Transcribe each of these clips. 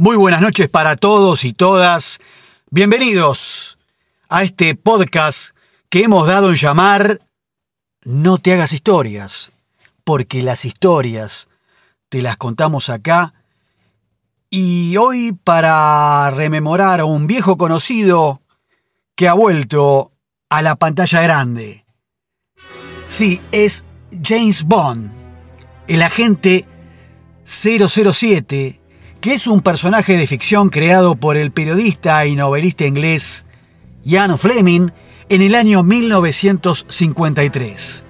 Muy buenas noches para todos y todas. Bienvenidos a este podcast que hemos dado en llamar No te hagas historias, porque las historias te las contamos acá. Y hoy para rememorar a un viejo conocido que ha vuelto a la pantalla grande. Sí, es James Bond, el agente 007 que es un personaje de ficción creado por el periodista y novelista inglés Ian Fleming en el año 1953.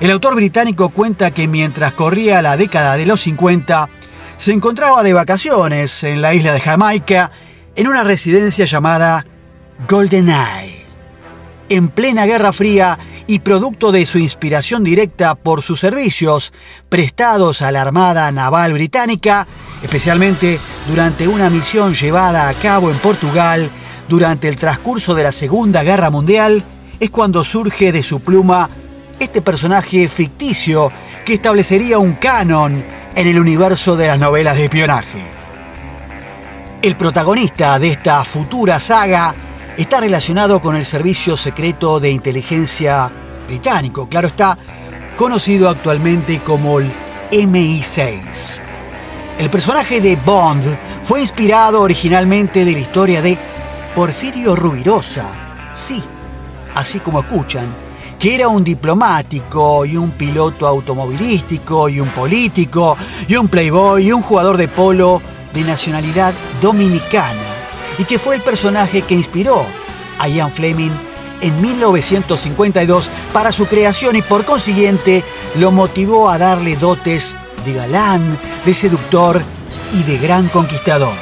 El autor británico cuenta que mientras corría la década de los 50, se encontraba de vacaciones en la isla de Jamaica en una residencia llamada Golden Eye. En plena Guerra Fría y producto de su inspiración directa por sus servicios prestados a la Armada Naval Británica, especialmente durante una misión llevada a cabo en Portugal durante el transcurso de la Segunda Guerra Mundial, es cuando surge de su pluma este personaje ficticio que establecería un canon en el universo de las novelas de espionaje. El protagonista de esta futura saga está relacionado con el Servicio Secreto de Inteligencia británico, claro está, conocido actualmente como el MI6. El personaje de Bond fue inspirado originalmente de la historia de Porfirio Rubirosa, sí, así como escuchan, que era un diplomático y un piloto automovilístico y un político y un playboy y un jugador de polo de nacionalidad dominicana y que fue el personaje que inspiró a Ian Fleming en 1952 para su creación y por consiguiente lo motivó a darle dotes de galán, de seductor y de gran conquistador.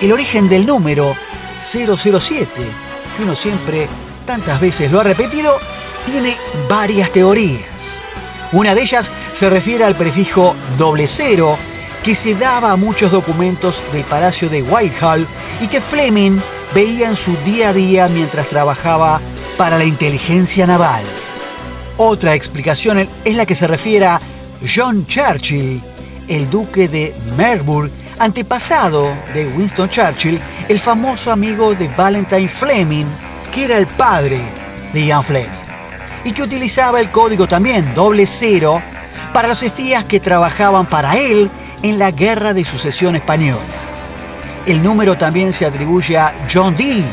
El origen del número 007, que uno siempre tantas veces lo ha repetido, tiene varias teorías. Una de ellas se refiere al prefijo doble cero que se daba a muchos documentos del Palacio de Whitehall y que Fleming veía en su día a día mientras trabajaba para la inteligencia naval. Otra explicación es la que se refiere a John Churchill, el duque de Marlborough, antepasado de Winston Churchill, el famoso amigo de Valentine Fleming, que era el padre de Ian Fleming, y que utilizaba el código también doble cero para los espías que trabajaban para él en la Guerra de Sucesión Española. El número también se atribuye a John Dee,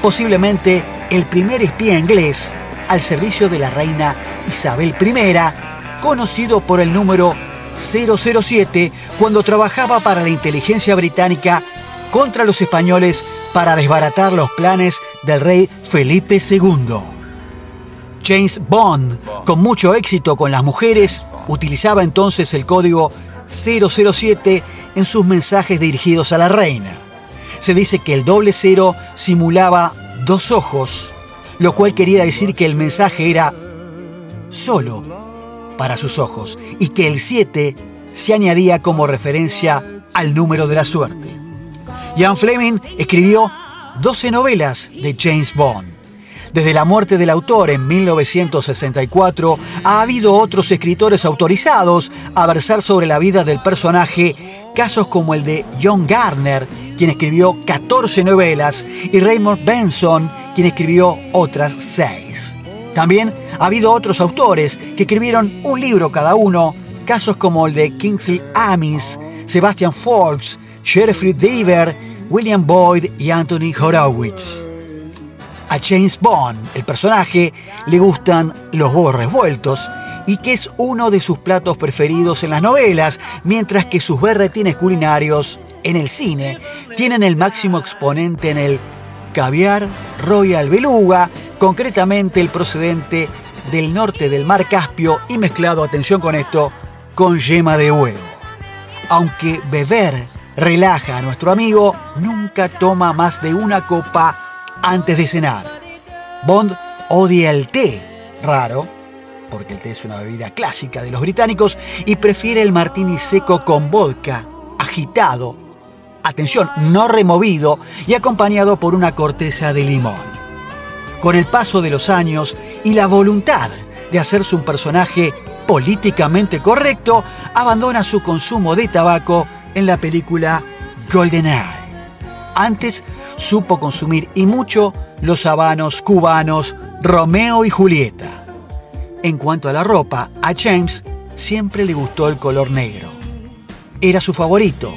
posiblemente el primer espía inglés al servicio de la reina Isabel I conocido por el número 007 cuando trabajaba para la inteligencia británica contra los españoles para desbaratar los planes del rey Felipe II. James Bond, con mucho éxito con las mujeres, utilizaba entonces el código 007 en sus mensajes dirigidos a la reina. Se dice que el doble cero simulaba dos ojos, lo cual quería decir que el mensaje era solo para sus ojos y que el 7 se añadía como referencia al número de la suerte. Ian Fleming escribió 12 novelas de James Bond. Desde la muerte del autor en 1964, ha habido otros escritores autorizados a versar sobre la vida del personaje, casos como el de John Garner, quien escribió 14 novelas, y Raymond Benson, quien escribió otras 6. También ha habido otros autores que escribieron un libro cada uno, casos como el de Kingsley Amis, Sebastian Forbes, Jeffrey Deaver, William Boyd y Anthony Horowitz. A James Bond, el personaje, le gustan los huevos revueltos y que es uno de sus platos preferidos en las novelas, mientras que sus berretines culinarios en el cine tienen el máximo exponente en el caviar Royal Beluga, concretamente el procedente del norte del mar Caspio y mezclado, atención con esto, con yema de huevo. Aunque beber relaja a nuestro amigo, nunca toma más de una copa antes de cenar. Bond odia el té, raro, porque el té es una bebida clásica de los británicos, y prefiere el martini seco con vodka, agitado, atención, no removido y acompañado por una corteza de limón con el paso de los años y la voluntad de hacerse un personaje políticamente correcto, abandona su consumo de tabaco en la película GoldenEye. Antes supo consumir y mucho los habanos cubanos Romeo y Julieta. En cuanto a la ropa, a James siempre le gustó el color negro. Era su favorito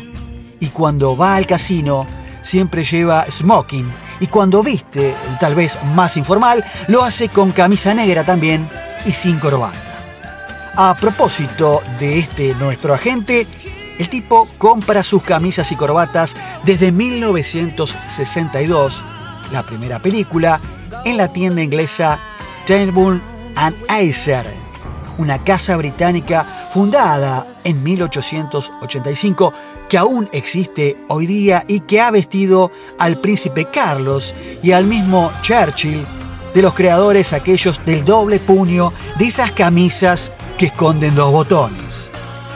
y cuando va al casino siempre lleva smoking y cuando viste, tal vez más informal, lo hace con camisa negra también y sin corbata. A propósito de este nuestro agente, el tipo compra sus camisas y corbatas desde 1962, la primera película, en la tienda inglesa Turnbull and Acer, una casa británica fundada en 1885 que aún existe hoy día y que ha vestido al príncipe Carlos y al mismo Churchill, de los creadores aquellos del doble puño de esas camisas que esconden dos botones.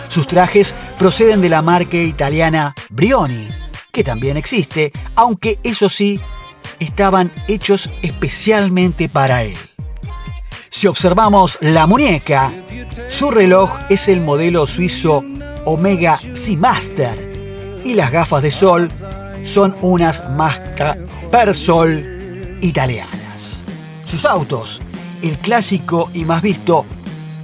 Sus trajes proceden de la marca italiana Brioni, que también existe, aunque eso sí, estaban hechos especialmente para él. Si observamos la muñeca, su reloj es el modelo suizo Omega Seamaster y las gafas de sol son unas Masca Persol italianas. Sus autos, el clásico y más visto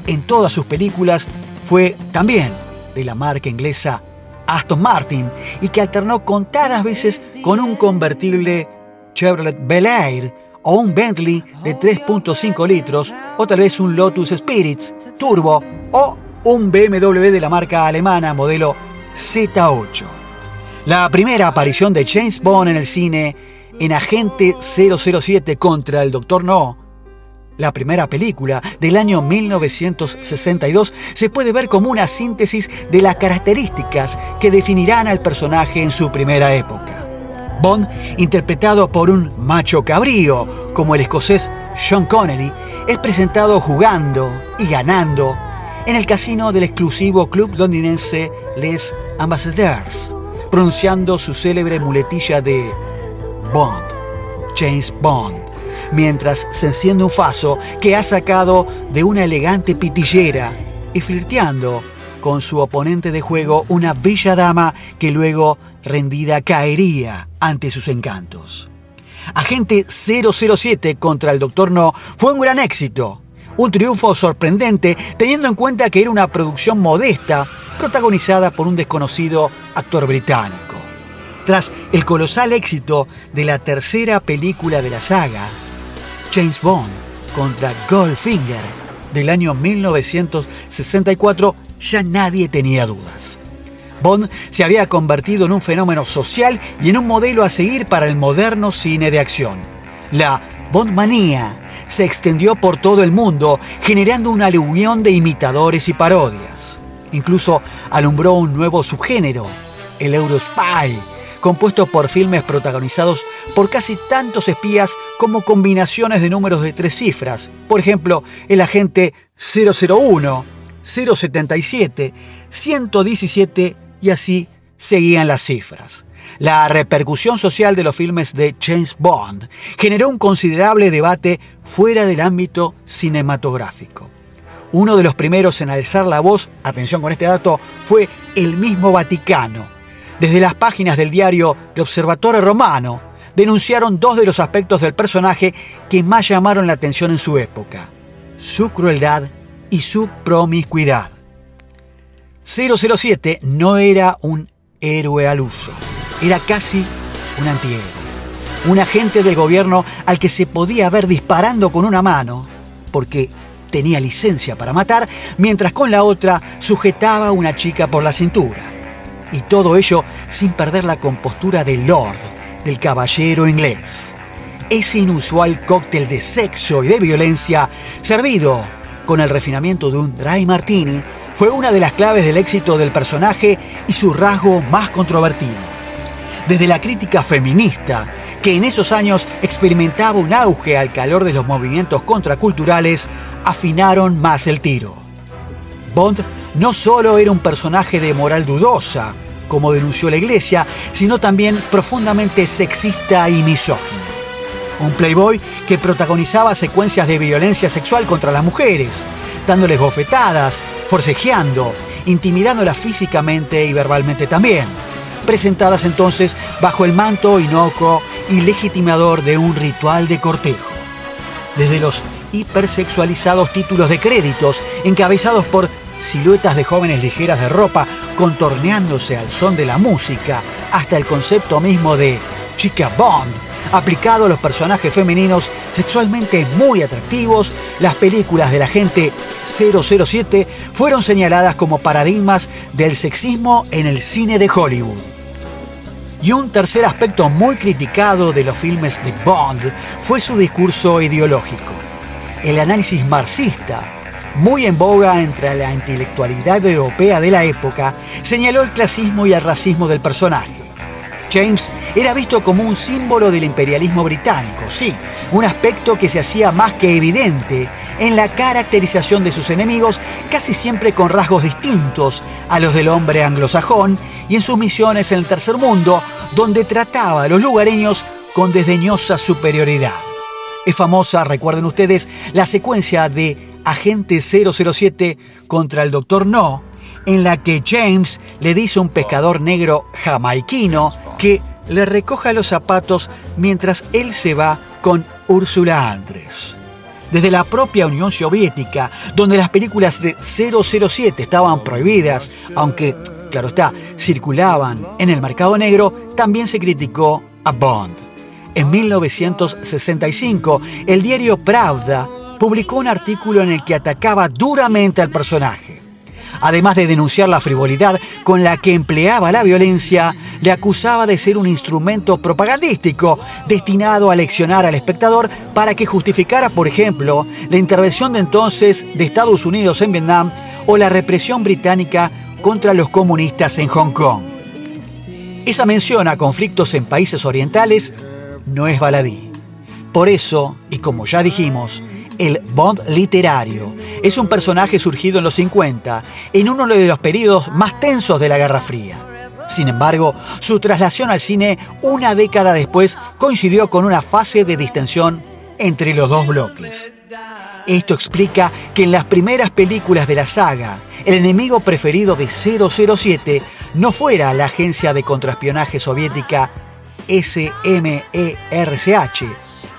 en todas sus películas, fue también de la marca inglesa Aston Martin y que alternó contadas veces con un convertible Chevrolet Bel Air o un Bentley de 3.5 litros o tal vez un Lotus Spirits Turbo o un BMW de la marca alemana modelo Z8. La primera aparición de James Bond en el cine en Agente 007 contra el Dr. No la primera película del año 1962 se puede ver como una síntesis de las características que definirán al personaje en su primera época. Bond, interpretado por un macho cabrío como el escocés Sean Connery, es presentado jugando y ganando en el casino del exclusivo club londinense Les Ambassadeurs, pronunciando su célebre muletilla de Bond, James Bond mientras se enciende un faso que ha sacado de una elegante pitillera y flirteando con su oponente de juego, una bella dama que luego rendida caería ante sus encantos. Agente 007 contra el Doctor No fue un gran éxito, un triunfo sorprendente teniendo en cuenta que era una producción modesta protagonizada por un desconocido actor británico. Tras el colosal éxito de la tercera película de la saga, James Bond contra Goldfinger del año 1964, ya nadie tenía dudas. Bond se había convertido en un fenómeno social y en un modelo a seguir para el moderno cine de acción. La Bondmanía se extendió por todo el mundo, generando una aluvión de imitadores y parodias. Incluso alumbró un nuevo subgénero, el Eurospy, compuesto por filmes protagonizados por casi tantos espías como combinaciones de números de tres cifras. Por ejemplo, el agente 001, 077, 117 y así seguían las cifras. La repercusión social de los filmes de James Bond generó un considerable debate fuera del ámbito cinematográfico. Uno de los primeros en alzar la voz, atención con este dato, fue el mismo Vaticano, desde las páginas del diario El Observatore Romano, denunciaron dos de los aspectos del personaje que más llamaron la atención en su época, su crueldad y su promiscuidad. 007 no era un héroe al uso, era casi un antihéroe, un agente del gobierno al que se podía ver disparando con una mano, porque tenía licencia para matar, mientras con la otra sujetaba a una chica por la cintura. Y todo ello sin perder la compostura del Lord, del caballero inglés. Ese inusual cóctel de sexo y de violencia, servido con el refinamiento de un dry martini, fue una de las claves del éxito del personaje y su rasgo más controvertido. Desde la crítica feminista, que en esos años experimentaba un auge al calor de los movimientos contraculturales, afinaron más el tiro. Bond no solo era un personaje de moral dudosa, como denunció la iglesia, sino también profundamente sexista y misógino. Un playboy que protagonizaba secuencias de violencia sexual contra las mujeres, dándoles bofetadas, forcejeando, intimidándolas físicamente y verbalmente también, presentadas entonces bajo el manto inocuo y legitimador de un ritual de cortejo. Desde los hipersexualizados títulos de créditos, encabezados por siluetas de jóvenes ligeras de ropa contorneándose al son de la música, hasta el concepto mismo de chica Bond, aplicado a los personajes femeninos sexualmente muy atractivos, las películas de la gente 007 fueron señaladas como paradigmas del sexismo en el cine de Hollywood. Y un tercer aspecto muy criticado de los filmes de Bond fue su discurso ideológico. El análisis marxista, muy en boga entre la intelectualidad europea de la época, señaló el clasismo y el racismo del personaje James era visto como un símbolo del imperialismo británico, sí, un aspecto que se hacía más que evidente en la caracterización de sus enemigos, casi siempre con rasgos distintos a los del hombre anglosajón, y en sus misiones en el tercer mundo, donde trataba a los lugareños con desdeñosa superioridad. Es famosa, recuerden ustedes, la secuencia de Agente 007 contra el Doctor No, en la que James le dice a un pescador negro jamaiquino que le recoja los zapatos mientras él se va con Úrsula Andrés. Desde la propia Unión Soviética, donde las películas de 007 estaban prohibidas, aunque, claro está, circulaban en el mercado negro, también se criticó a Bond. En 1965, el diario Pravda publicó un artículo en el que atacaba duramente al personaje. Además de denunciar la frivolidad con la que empleaba la violencia, le acusaba de ser un instrumento propagandístico destinado a leccionar al espectador para que justificara, por ejemplo, la intervención de entonces de Estados Unidos en Vietnam o la represión británica contra los comunistas en Hong Kong. Esa mención a conflictos en países orientales no es baladí. Por eso, y como ya dijimos, el Bond literario. Es un personaje surgido en los 50, en uno de los periodos más tensos de la Guerra Fría. Sin embargo, su traslación al cine una década después coincidió con una fase de distensión entre los dos bloques. Esto explica que en las primeras películas de la saga, el enemigo preferido de 007 no fuera la agencia de contraespionaje soviética SMERCH,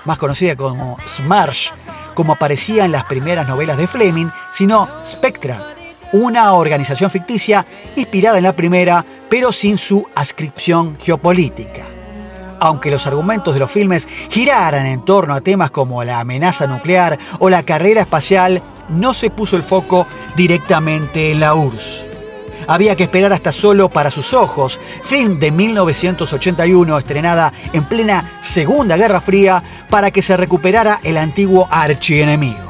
más conocida como SMARSH, como aparecía en las primeras novelas de Fleming, sino Spectra, una organización ficticia inspirada en la primera, pero sin su ascripción geopolítica. Aunque los argumentos de los filmes giraran en torno a temas como la amenaza nuclear o la carrera espacial, no se puso el foco directamente en la URSS. Había que esperar hasta solo para sus ojos, film de 1981 estrenada en plena Segunda Guerra Fría para que se recuperara el antiguo archienemigo.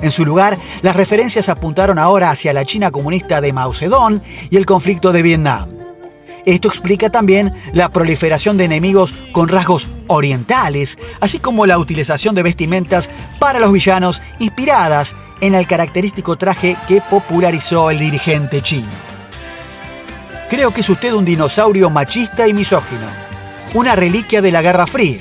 En su lugar, las referencias apuntaron ahora hacia la China comunista de Mao Zedong y el conflicto de Vietnam. Esto explica también la proliferación de enemigos con rasgos orientales, así como la utilización de vestimentas para los villanos inspiradas en el característico traje que popularizó el dirigente chino. Creo que es usted un dinosaurio machista y misógino, una reliquia de la Guerra Fría.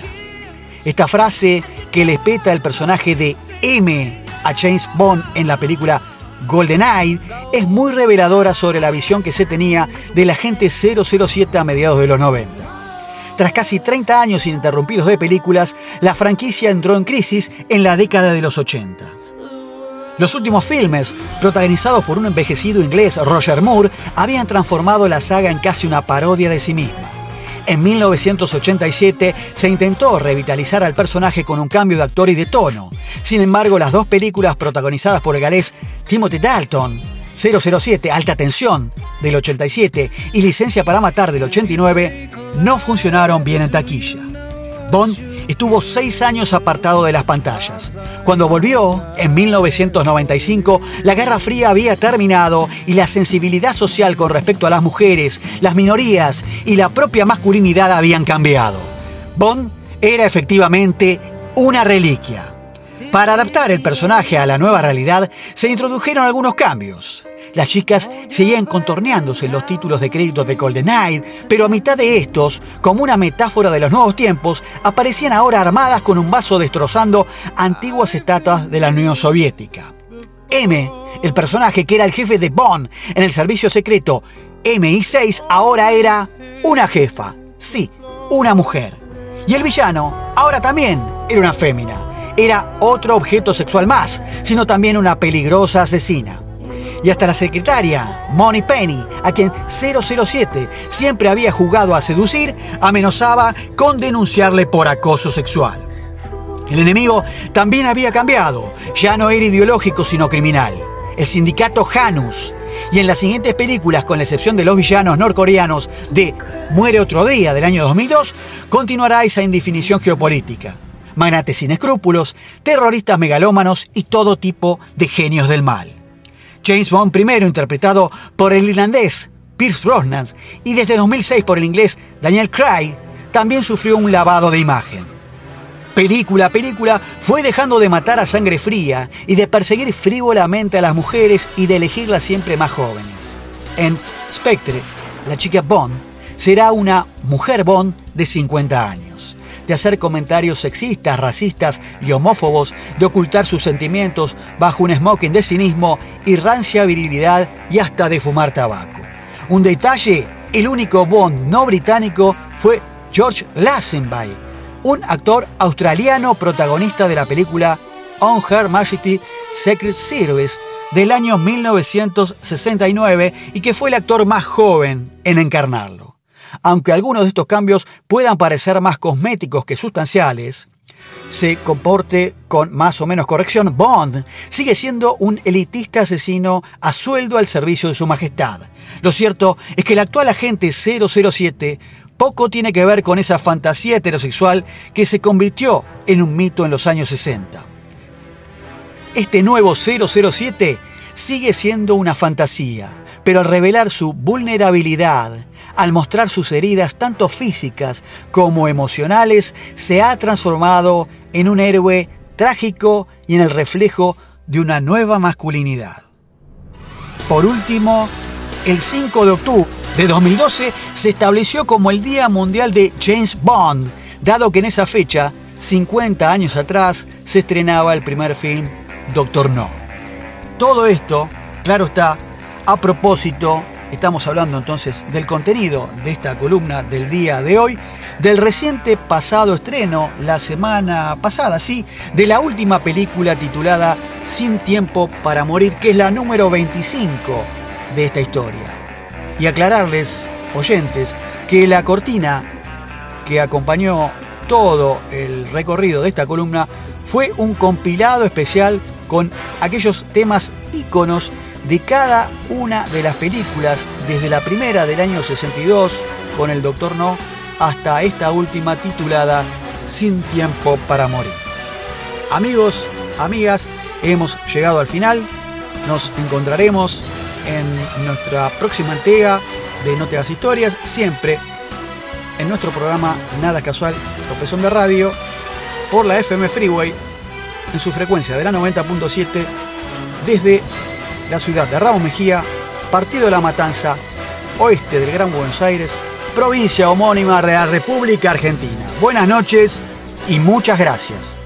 Esta frase que le peta el personaje de M a James Bond en la película GoldenEye es muy reveladora sobre la visión que se tenía del agente 007 a mediados de los 90. Tras casi 30 años ininterrumpidos de películas, la franquicia entró en crisis en la década de los 80. Los últimos filmes, protagonizados por un envejecido inglés Roger Moore, habían transformado la saga en casi una parodia de sí misma. En 1987 se intentó revitalizar al personaje con un cambio de actor y de tono. Sin embargo, las dos películas protagonizadas por el galés Timothy Dalton, 007 Alta Tensión del 87 y Licencia para Matar del 89, no funcionaron bien en taquilla. Bond estuvo seis años apartado de las pantallas. Cuando volvió, en 1995, la Guerra Fría había terminado y la sensibilidad social con respecto a las mujeres, las minorías y la propia masculinidad habían cambiado. Bond era efectivamente una reliquia. Para adaptar el personaje a la nueva realidad, se introdujeron algunos cambios. Las chicas seguían contorneándose los títulos de crédito de GoldenEye, pero a mitad de estos, como una metáfora de los nuevos tiempos, aparecían ahora armadas con un vaso destrozando antiguas estatuas de la Unión Soviética. M, el personaje que era el jefe de Bond en el servicio secreto MI6 ahora era una jefa, sí, una mujer. Y el villano ahora también era una fémina. Era otro objeto sexual más, sino también una peligrosa asesina. Y hasta la secretaria, Money Penny, a quien 007 siempre había jugado a seducir, amenazaba con denunciarle por acoso sexual. El enemigo también había cambiado, ya no era ideológico sino criminal. El sindicato Janus, y en las siguientes películas, con la excepción de los villanos norcoreanos de Muere otro día del año 2002, continuará esa indefinición geopolítica. Magnates sin escrúpulos, terroristas megalómanos y todo tipo de genios del mal. James Bond primero interpretado por el irlandés Pierce Brosnan y desde 2006 por el inglés Daniel Craig, también sufrió un lavado de imagen. Película a película fue dejando de matar a sangre fría y de perseguir frívolamente a las mujeres y de elegirlas siempre más jóvenes. En Spectre, la chica Bond será una mujer Bond de 50 años de hacer comentarios sexistas, racistas y homófobos, de ocultar sus sentimientos bajo un smoking de cinismo y rancia virilidad y hasta de fumar tabaco. Un detalle, el único Bond no británico fue George Lazenby, un actor australiano protagonista de la película On Her Majesty Secret Service del año 1969 y que fue el actor más joven en encarnarlo. Aunque algunos de estos cambios puedan parecer más cosméticos que sustanciales, se comporte con más o menos corrección, Bond sigue siendo un elitista asesino a sueldo al servicio de su majestad. Lo cierto es que el actual agente 007 poco tiene que ver con esa fantasía heterosexual que se convirtió en un mito en los años 60. Este nuevo 007 sigue siendo una fantasía, pero al revelar su vulnerabilidad, al mostrar sus heridas tanto físicas como emocionales, se ha transformado en un héroe trágico y en el reflejo de una nueva masculinidad. Por último, el 5 de octubre de 2012 se estableció como el Día Mundial de James Bond, dado que en esa fecha, 50 años atrás, se estrenaba el primer film Doctor No. Todo esto, claro está, a propósito, estamos hablando entonces del contenido de esta columna del día de hoy, del reciente pasado estreno, la semana pasada, sí, de la última película titulada Sin Tiempo para Morir, que es la número 25 de esta historia. Y aclararles, oyentes, que la cortina que acompañó todo el recorrido de esta columna fue un compilado especial con aquellos temas íconos de cada una de las películas, desde la primera del año 62 con el Doctor No hasta esta última titulada Sin tiempo para morir. Amigos, amigas, hemos llegado al final. Nos encontraremos en nuestra próxima entrega de No Te Hagas Historias, siempre en nuestro programa Nada Casual, Tropezón de Radio, por la FM Freeway, en su frecuencia de la 90.7, desde la ciudad de Ramos Mejía, partido de La Matanza, oeste del Gran Buenos Aires, provincia homónima de la República Argentina. Buenas noches y muchas gracias.